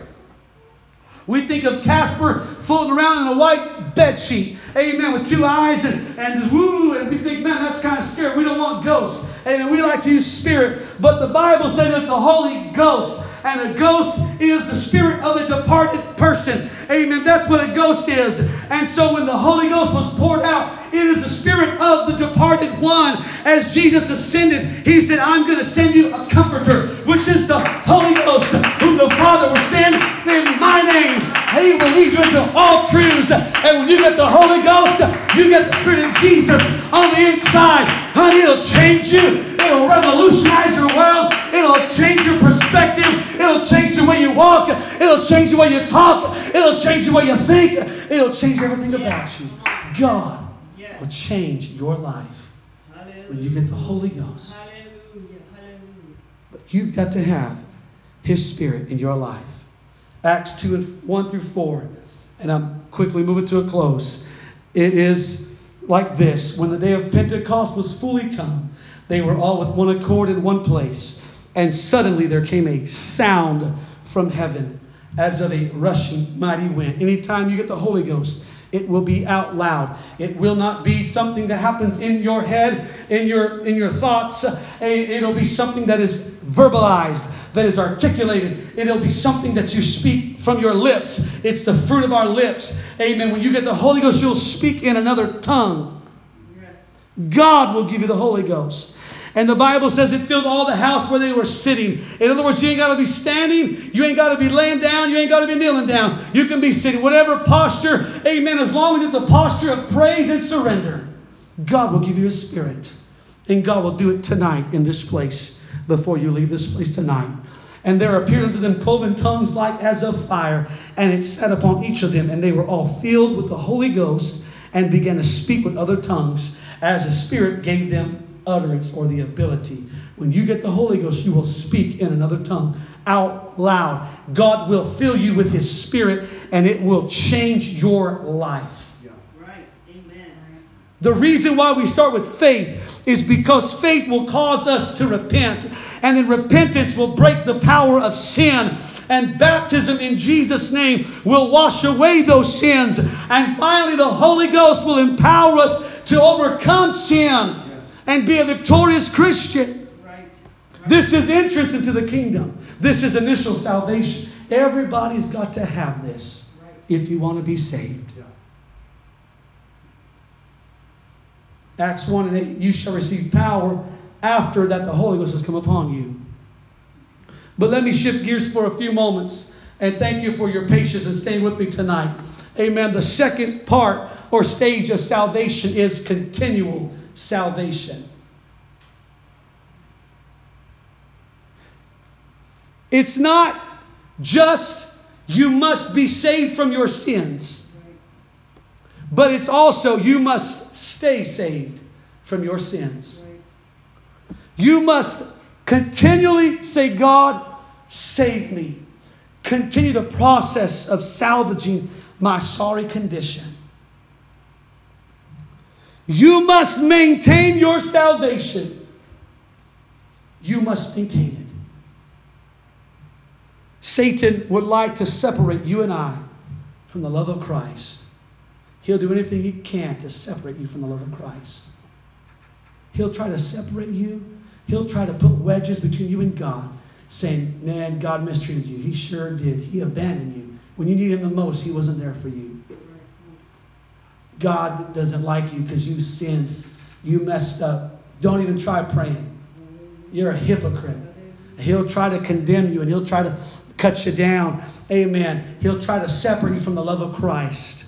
We think of Casper floating around in a white bed sheet, amen, with two eyes and, and woo, and we think, man, that's kind of scary. We don't want ghosts. Amen. We like to use spirit, but the Bible says it's the Holy Ghost. And a ghost is the spirit of a departed person. Amen. That's what a ghost is. And so when the Holy Ghost was poured out, it is the spirit of the departed one. As Jesus ascended, he said, I'm going to send you a comforter, which is the Holy Ghost, whom the Father will send in my name. He will lead you into all truths. And when you get the Holy Ghost, you get the Spirit of Jesus on the inside. Honey, it'll change you. It'll revolutionize your world. It'll change your perspective. It'll change the way you walk. It'll change the way you talk. It'll change the way you think. It'll change everything about you. God will change your life when you get the Holy Ghost. But you've got to have His Spirit in your life. Acts 2 and 1 through 4. And I'm quickly moving to a close. It is like this When the day of Pentecost was fully come, they were all with one accord in one place. And suddenly there came a sound from heaven as of a rushing mighty wind. Anytime you get the Holy Ghost, it will be out loud. It will not be something that happens in your head, in your in your thoughts. Eh, it'll be something that is verbalized that is articulated. It'll be something that you speak from your lips. It's the fruit of our lips. Amen. When you get the Holy Ghost, you'll speak in another tongue. God will give you the Holy Ghost. And the Bible says it filled all the house where they were sitting. In other words, you ain't got to be standing. You ain't got to be laying down. You ain't got to be kneeling down. You can be sitting. Whatever posture, amen, as long as it's a posture of praise and surrender, God will give you a spirit. And God will do it tonight in this place before you leave this place tonight. And there appeared unto them cloven tongues like as of fire, and it sat upon each of them, and they were all filled with the Holy Ghost, and began to speak with other tongues, as the Spirit gave them utterance or the ability. When you get the Holy Ghost, you will speak in another tongue out loud. God will fill you with His Spirit, and it will change your life. Right. Amen. The reason why we start with faith is because faith will cause us to repent and then repentance will break the power of sin. And baptism in Jesus' name will wash away those sins. And finally, the Holy Ghost will empower us to overcome sin and be a victorious Christian. Right. This is entrance into the kingdom. This is initial salvation. Everybody's got to have this Right. if you want to be saved. Yeah. Acts 1 and 8, you shall receive power after that the Holy Ghost has come upon you. But let me shift gears for a few moments and thank you for your patience and staying with me tonight. Amen. The second part or stage of salvation is continual salvation. It's not just You must be saved from your sins. But it's also you must stay saved from your sins. You must continually say, God, save me. Continue the process of salvaging my sorry condition. You must maintain your salvation. You must maintain it. Satan would like to separate you and I from the love of Christ. He'll do anything he can to separate you from the love of Christ. He'll try to separate you. He'll try to put wedges between you and God, saying, Man, God mistreated you. He sure did. He abandoned you. When you needed him the most, he wasn't there for you. God doesn't like you because you sinned. You messed up. Don't even try praying. You're a hypocrite. He'll try to condemn you and he'll try to cut you down. Amen. He'll try to separate you from the love of Christ.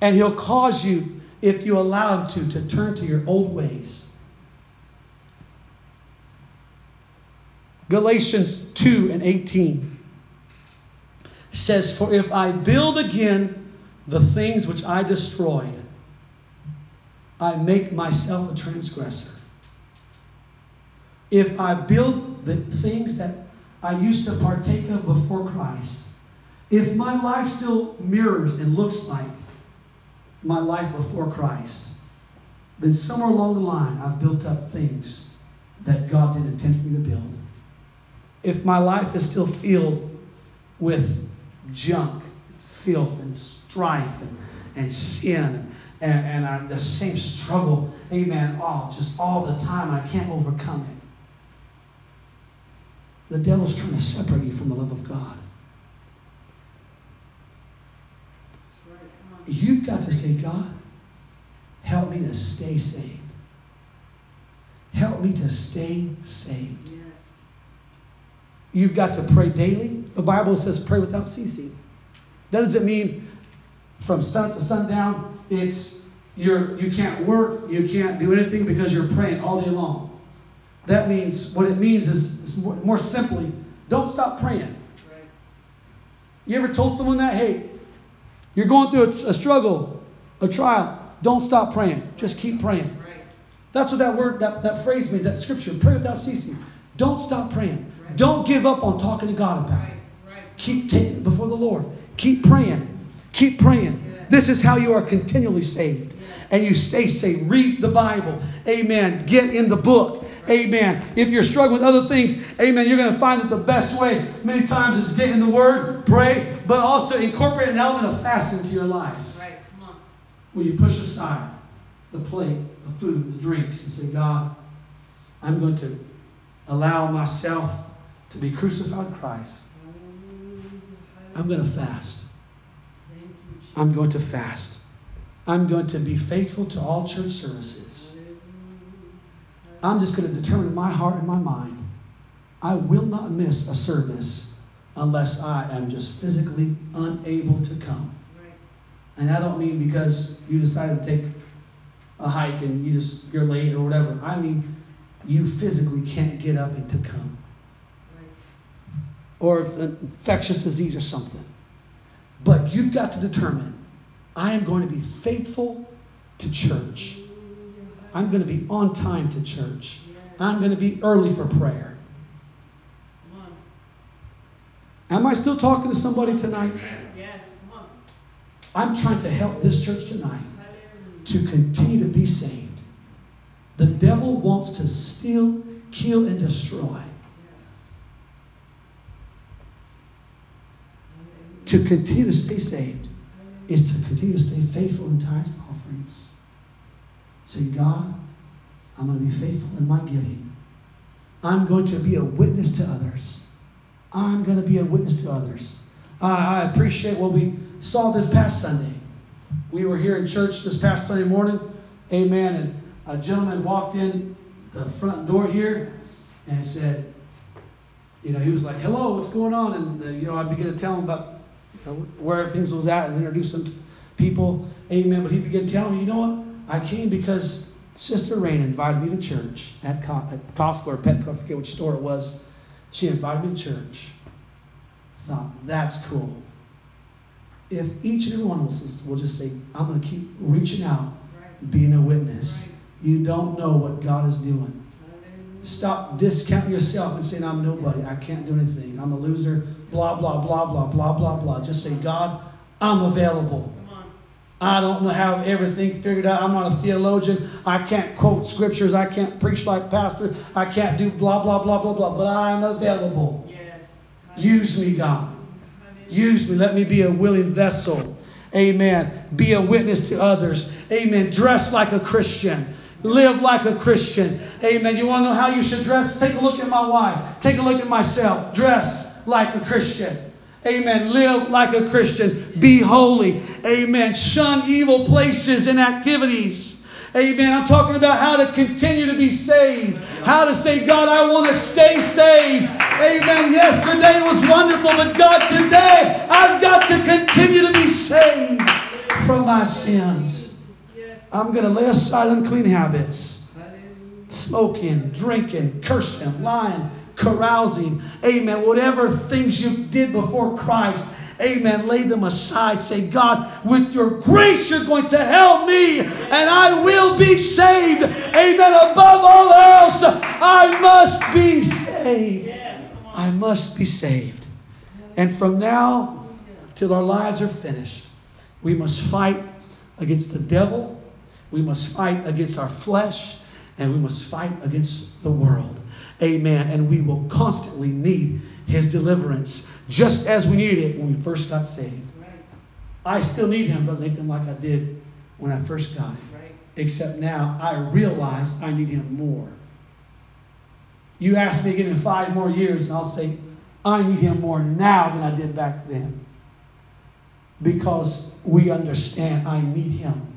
And he'll cause you, if you allow him to, to turn to your old ways. Galatians 2 and 18 says, For if I build again the things which I destroyed, I make myself a transgressor. If I build the things that I used to partake of before Christ, if my life still mirrors and looks like my life before Christ, then somewhere along the line I've built up things that God didn't intend for me to build. If my life is still filled with junk, filth, and strife, and, and sin, and, and I, the same struggle, amen, all just all the time, I can't overcome it. The devil's trying to separate you from the love of God. You've got to say, God, help me to stay saved. Help me to stay saved. You've got to pray daily. The Bible says pray without ceasing. That doesn't mean from sun to sundown, it's you're you can't work, you can't do anything because you're praying all day long. That means what it means is, is more, more, simply, don't stop praying. You ever told someone that, hey, you're going through a, a struggle, a trial. Don't stop praying. Just keep praying. That's what that word, that, that phrase means, that scripture. Pray without ceasing. Don't stop praying. Don't give up on talking to God about it. Keep taking it before the Lord. Keep praying. Keep praying. This is how you are continually saved. And you stay saved. Read the Bible. Amen. Get in the book. Amen. If you're struggling with other things, amen, you're going to find that the best way many times is get in the Word, pray, but also incorporate an element of fasting into your life. Right. Come on. Where you push aside the plate, the food, the drinks, and say, God, I'm going to allow myself to be crucified with Christ. I'm going to fast. I'm going to fast. I'm going to be faithful to all church services. I'm just going to determine in my heart and my mind I will not miss a service unless I am just physically unable to come. And I don't mean because you decided to take a hike and you just you're late or whatever. I mean you physically can't get up and to come. Or if an infectious disease or something. But you've got to determine I am going to be faithful to church. I'm going to be on time to church. I'm going to be early for prayer. Am I still talking to somebody tonight? Yes, come on. I'm trying to help this church tonight to continue to be saved. The devil wants to steal, kill, and destroy. To continue to stay saved is to continue to stay faithful in tithes and offerings. Say, God, I'm going to be faithful in my giving. I'm going to be a witness to others. I'm going to be a witness to others. I, I appreciate what we saw this past Sunday. We were here in church this past Sunday morning. Amen. And a gentleman walked in the front door here and said, you know, he was like, hello, what's going on? And, uh, you know, I began to tell him about you know, where things was at and introduce him to people. Amen. But he began telling me, you know what? I came because Sister Rain invited me to church at, Co- at Costco or Petco, I forget which store it was. She invited me to church. I thought, that's cool. If each and every one of us will just say, I'm going to keep reaching out, being a witness, you don't know what God is doing. Stop discounting yourself and saying, I'm nobody. I can't do anything. I'm a loser. Blah, blah, blah, blah, blah, blah, blah. Just say, God, I'm available. I don't know how everything figured out. I'm not a theologian. I can't quote scriptures. I can't preach like pastor. I can't do blah blah blah blah blah. But I'm available. Yes. Use me, God. Use me. Let me be a willing vessel. Amen. Be a witness to others. Amen. Dress like a Christian. Live like a Christian. Amen. You want to know how you should dress? Take a look at my wife. Take a look at myself. Dress like a Christian. Amen. Live like a Christian. Be holy. Amen. Shun evil places and activities. Amen. I'm talking about how to continue to be saved. How to say, God, I want to stay saved. Amen. Yesterday was wonderful, but God, today I've got to continue to be saved from my sins. I'm going to lay aside unclean habits smoking, drinking, cursing, lying, carousing, amen, whatever things you did before Christ, amen, lay them aside. Say, God, with your grace, you're going to help me, and I will be saved. Amen. Above all else, I must be saved. I must be saved. And from now till our lives are finished, we must fight against the devil, we must fight against our flesh, and we must fight against the world. Amen. And we will constantly need his deliverance, just as we needed it when we first got saved. Right. I still need him, but Nathan, like I did when I first got him. Right. Except now I realize I need him more. You ask me again in five more years, and I'll say, I need him more now than I did back then. Because we understand I need him.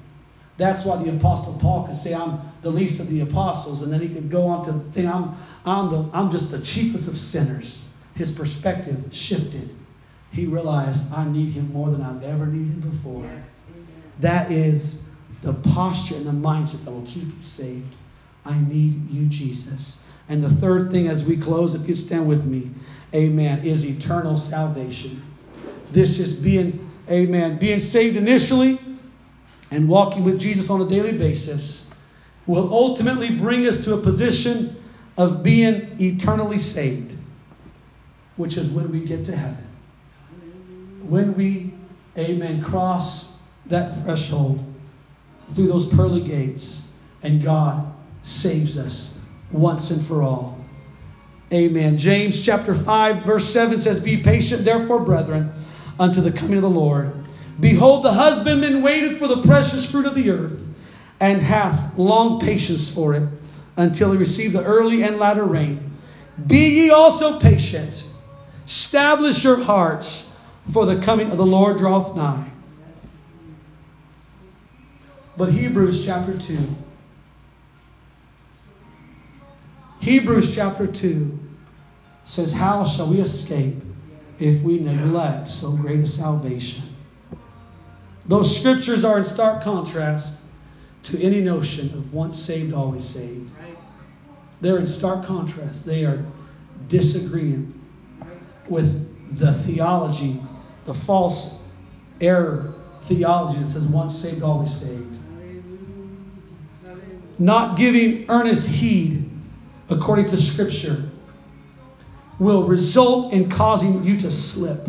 That's why the Apostle Paul could say, I'm the least of the apostles, and then he could go on to say, I'm, I'm, the, I'm just the chiefest of sinners. His perspective shifted. He realized, I need him more than I've ever needed him before. Yes. That is the posture and the mindset that will keep you saved. I need you, Jesus. And the third thing as we close, if you stand with me, amen, is eternal salvation. This is being, amen, being saved initially and walking with Jesus on a daily basis will ultimately bring us to a position of being eternally saved, which is when we get to heaven. When we, amen, cross that threshold through those pearly gates and God saves us once and for all. Amen. James chapter 5, verse 7 says, Be patient, therefore, brethren, unto the coming of the Lord. Behold, the husbandman waited for the precious fruit of the earth, and hath long patience for it, until he receive the early and latter rain. Be ye also patient. Establish your hearts, for the coming of the Lord draweth nigh. But Hebrews chapter 2. Hebrews chapter 2 says, How shall we escape if we neglect so great a salvation? Those scriptures are in stark contrast to any notion of once saved, always saved. They're in stark contrast. They are disagreeing with the theology, the false error theology that says once saved, always saved. Not giving earnest heed according to Scripture will result in causing you to slip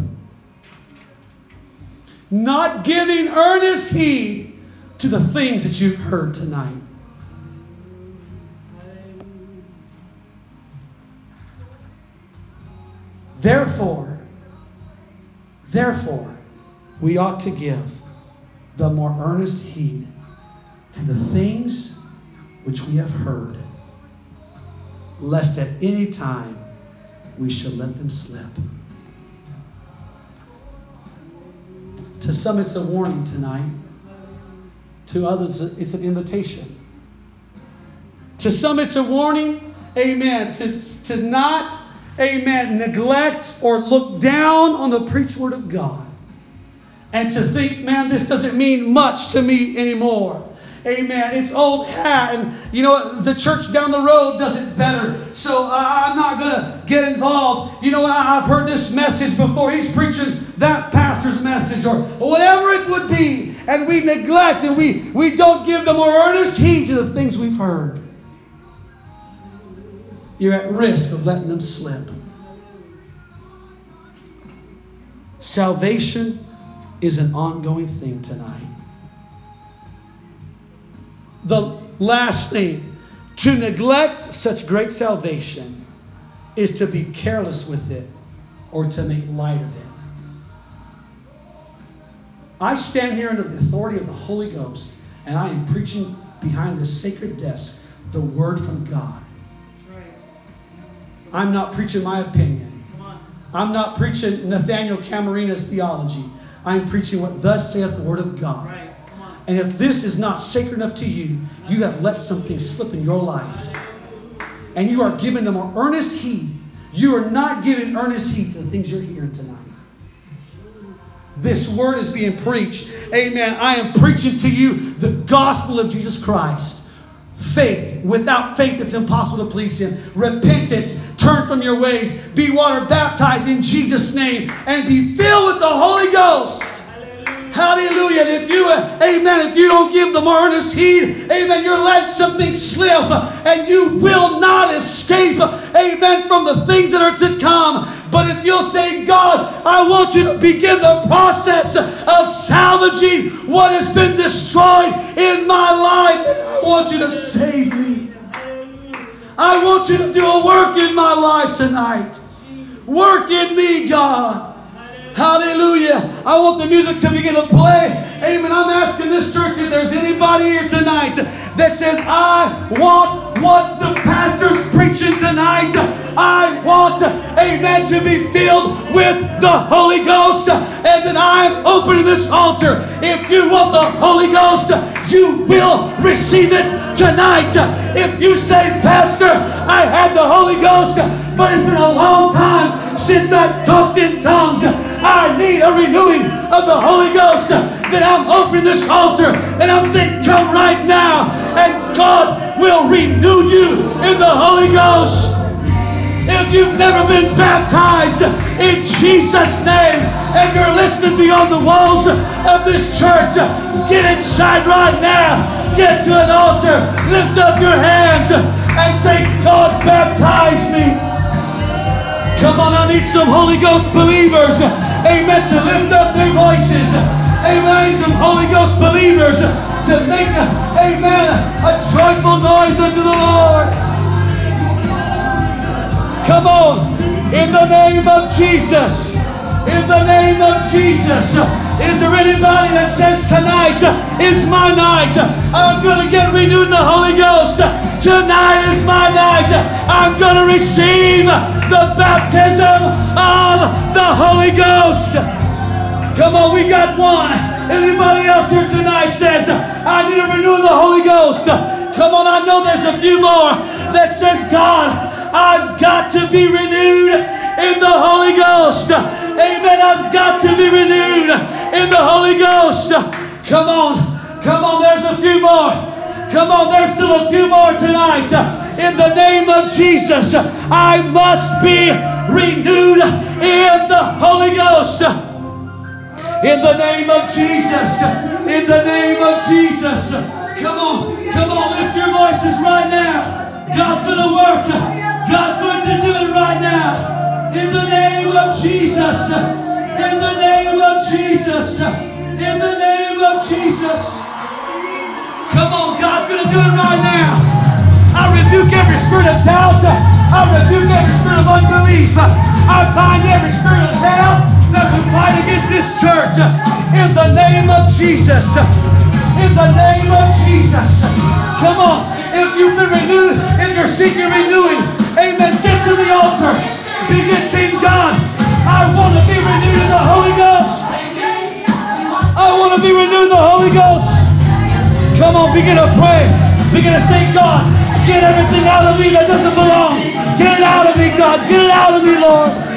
not giving earnest heed to the things that you've heard tonight. Therefore, therefore, we ought to give the more earnest heed to the things which we have heard, lest at any time we should let them slip. To some, it's a warning tonight. To others, it's an invitation. To some, it's a warning, amen, to, to not, amen, neglect or look down on the preached word of God. And to think, man, this doesn't mean much to me anymore. Amen. It's old hat, and you know the church down the road does it better. So uh, I'm not gonna get involved. You know I've heard this message before. He's preaching that pastor's message, or whatever it would be, and we neglect and we we don't give the more earnest heed to the things we've heard. You're at risk of letting them slip. Salvation is an ongoing thing tonight. The last thing, to neglect such great salvation is to be careless with it or to make light of it. I stand here under the authority of the Holy Ghost and I am preaching behind this sacred desk the word from God. I'm not preaching my opinion. I'm not preaching Nathaniel Camarina's theology. I'm preaching what thus saith the word of God. Right. And if this is not sacred enough to you, you have let something slip in your life. And you are giving them more earnest heed. You are not giving earnest heed to the things you're hearing tonight. This word is being preached. Amen. I am preaching to you the gospel of Jesus Christ. Faith. Without faith, it's impossible to please Him. Repentance. Turn from your ways. Be water baptized in Jesus' name and be filled with the Holy Ghost. Hallelujah. if you, uh, amen, if you don't give the earnest heed, amen, you're letting something slip and you will not escape, amen, from the things that are to come. But if you'll say, God, I want you to begin the process of salvaging what has been destroyed in my life, I want you to save me. I want you to do a work in my life tonight. Work in me, God. Hallelujah. I want the music to begin to play. Amen. I'm asking this church if there's anybody here tonight that says, I want what the pastor's preaching tonight. I want, amen, to be filled with the Holy Ghost. And then I'm opening this altar. If you want the Holy Ghost, you will receive it tonight. If you say, Pastor, I had the Holy Ghost, but it's been a long time since I talked in tongues. I need a renewing of the Holy Ghost. Then I'm opening this altar and I'm saying, Come right now, and God will renew you in the Holy Ghost. If you've never been baptized in Jesus' name and you're listening beyond the walls of this church, get inside right now. Get to an altar, lift up your hands, and say, God, baptize me. Come on, I need some Holy Ghost believers amen, to lift up their voices. Amen. Some Holy Ghost believers to make, amen, a joyful noise unto the Lord. Come on. In the name of Jesus. In the name of Jesus. Is there anybody that says tonight is my night? I'm going to get renewed in the Holy Ghost. Tonight is my night. I'm going to receive the baptism of the Holy Ghost. Come on, we got one. Anybody else here tonight says, I need to renew the Holy Ghost. Come on, I know there's a few more that says, God, Come on. Come on. There's a few more. Come on. There's still a few more tonight. In the name of Jesus, I must be renewed in the Holy Ghost. In the name of Jesus. In the name of Jesus. Come on. Come on. Lift your voices right now. God's going to work. God's going to do it right now. In the name of Jesus. In the name of Jesus. In the name of Jesus. Come on, God's going to do it right now. I rebuke every spirit of doubt. I rebuke every spirit of unbelief. I bind every spirit of hell that would fight against this church. In the name of Jesus. In the name of Jesus. Come on. If you've been renewed, if you're seeking renewing, amen, get to the altar. Begin saying, God, I want to be renewed in the Holy Ghost. I want to be renewed in the Holy Ghost. Come on, begin to pray. Begin to say, God, get everything out of me that doesn't belong. Get it out of me, God. Get it out of me, Lord.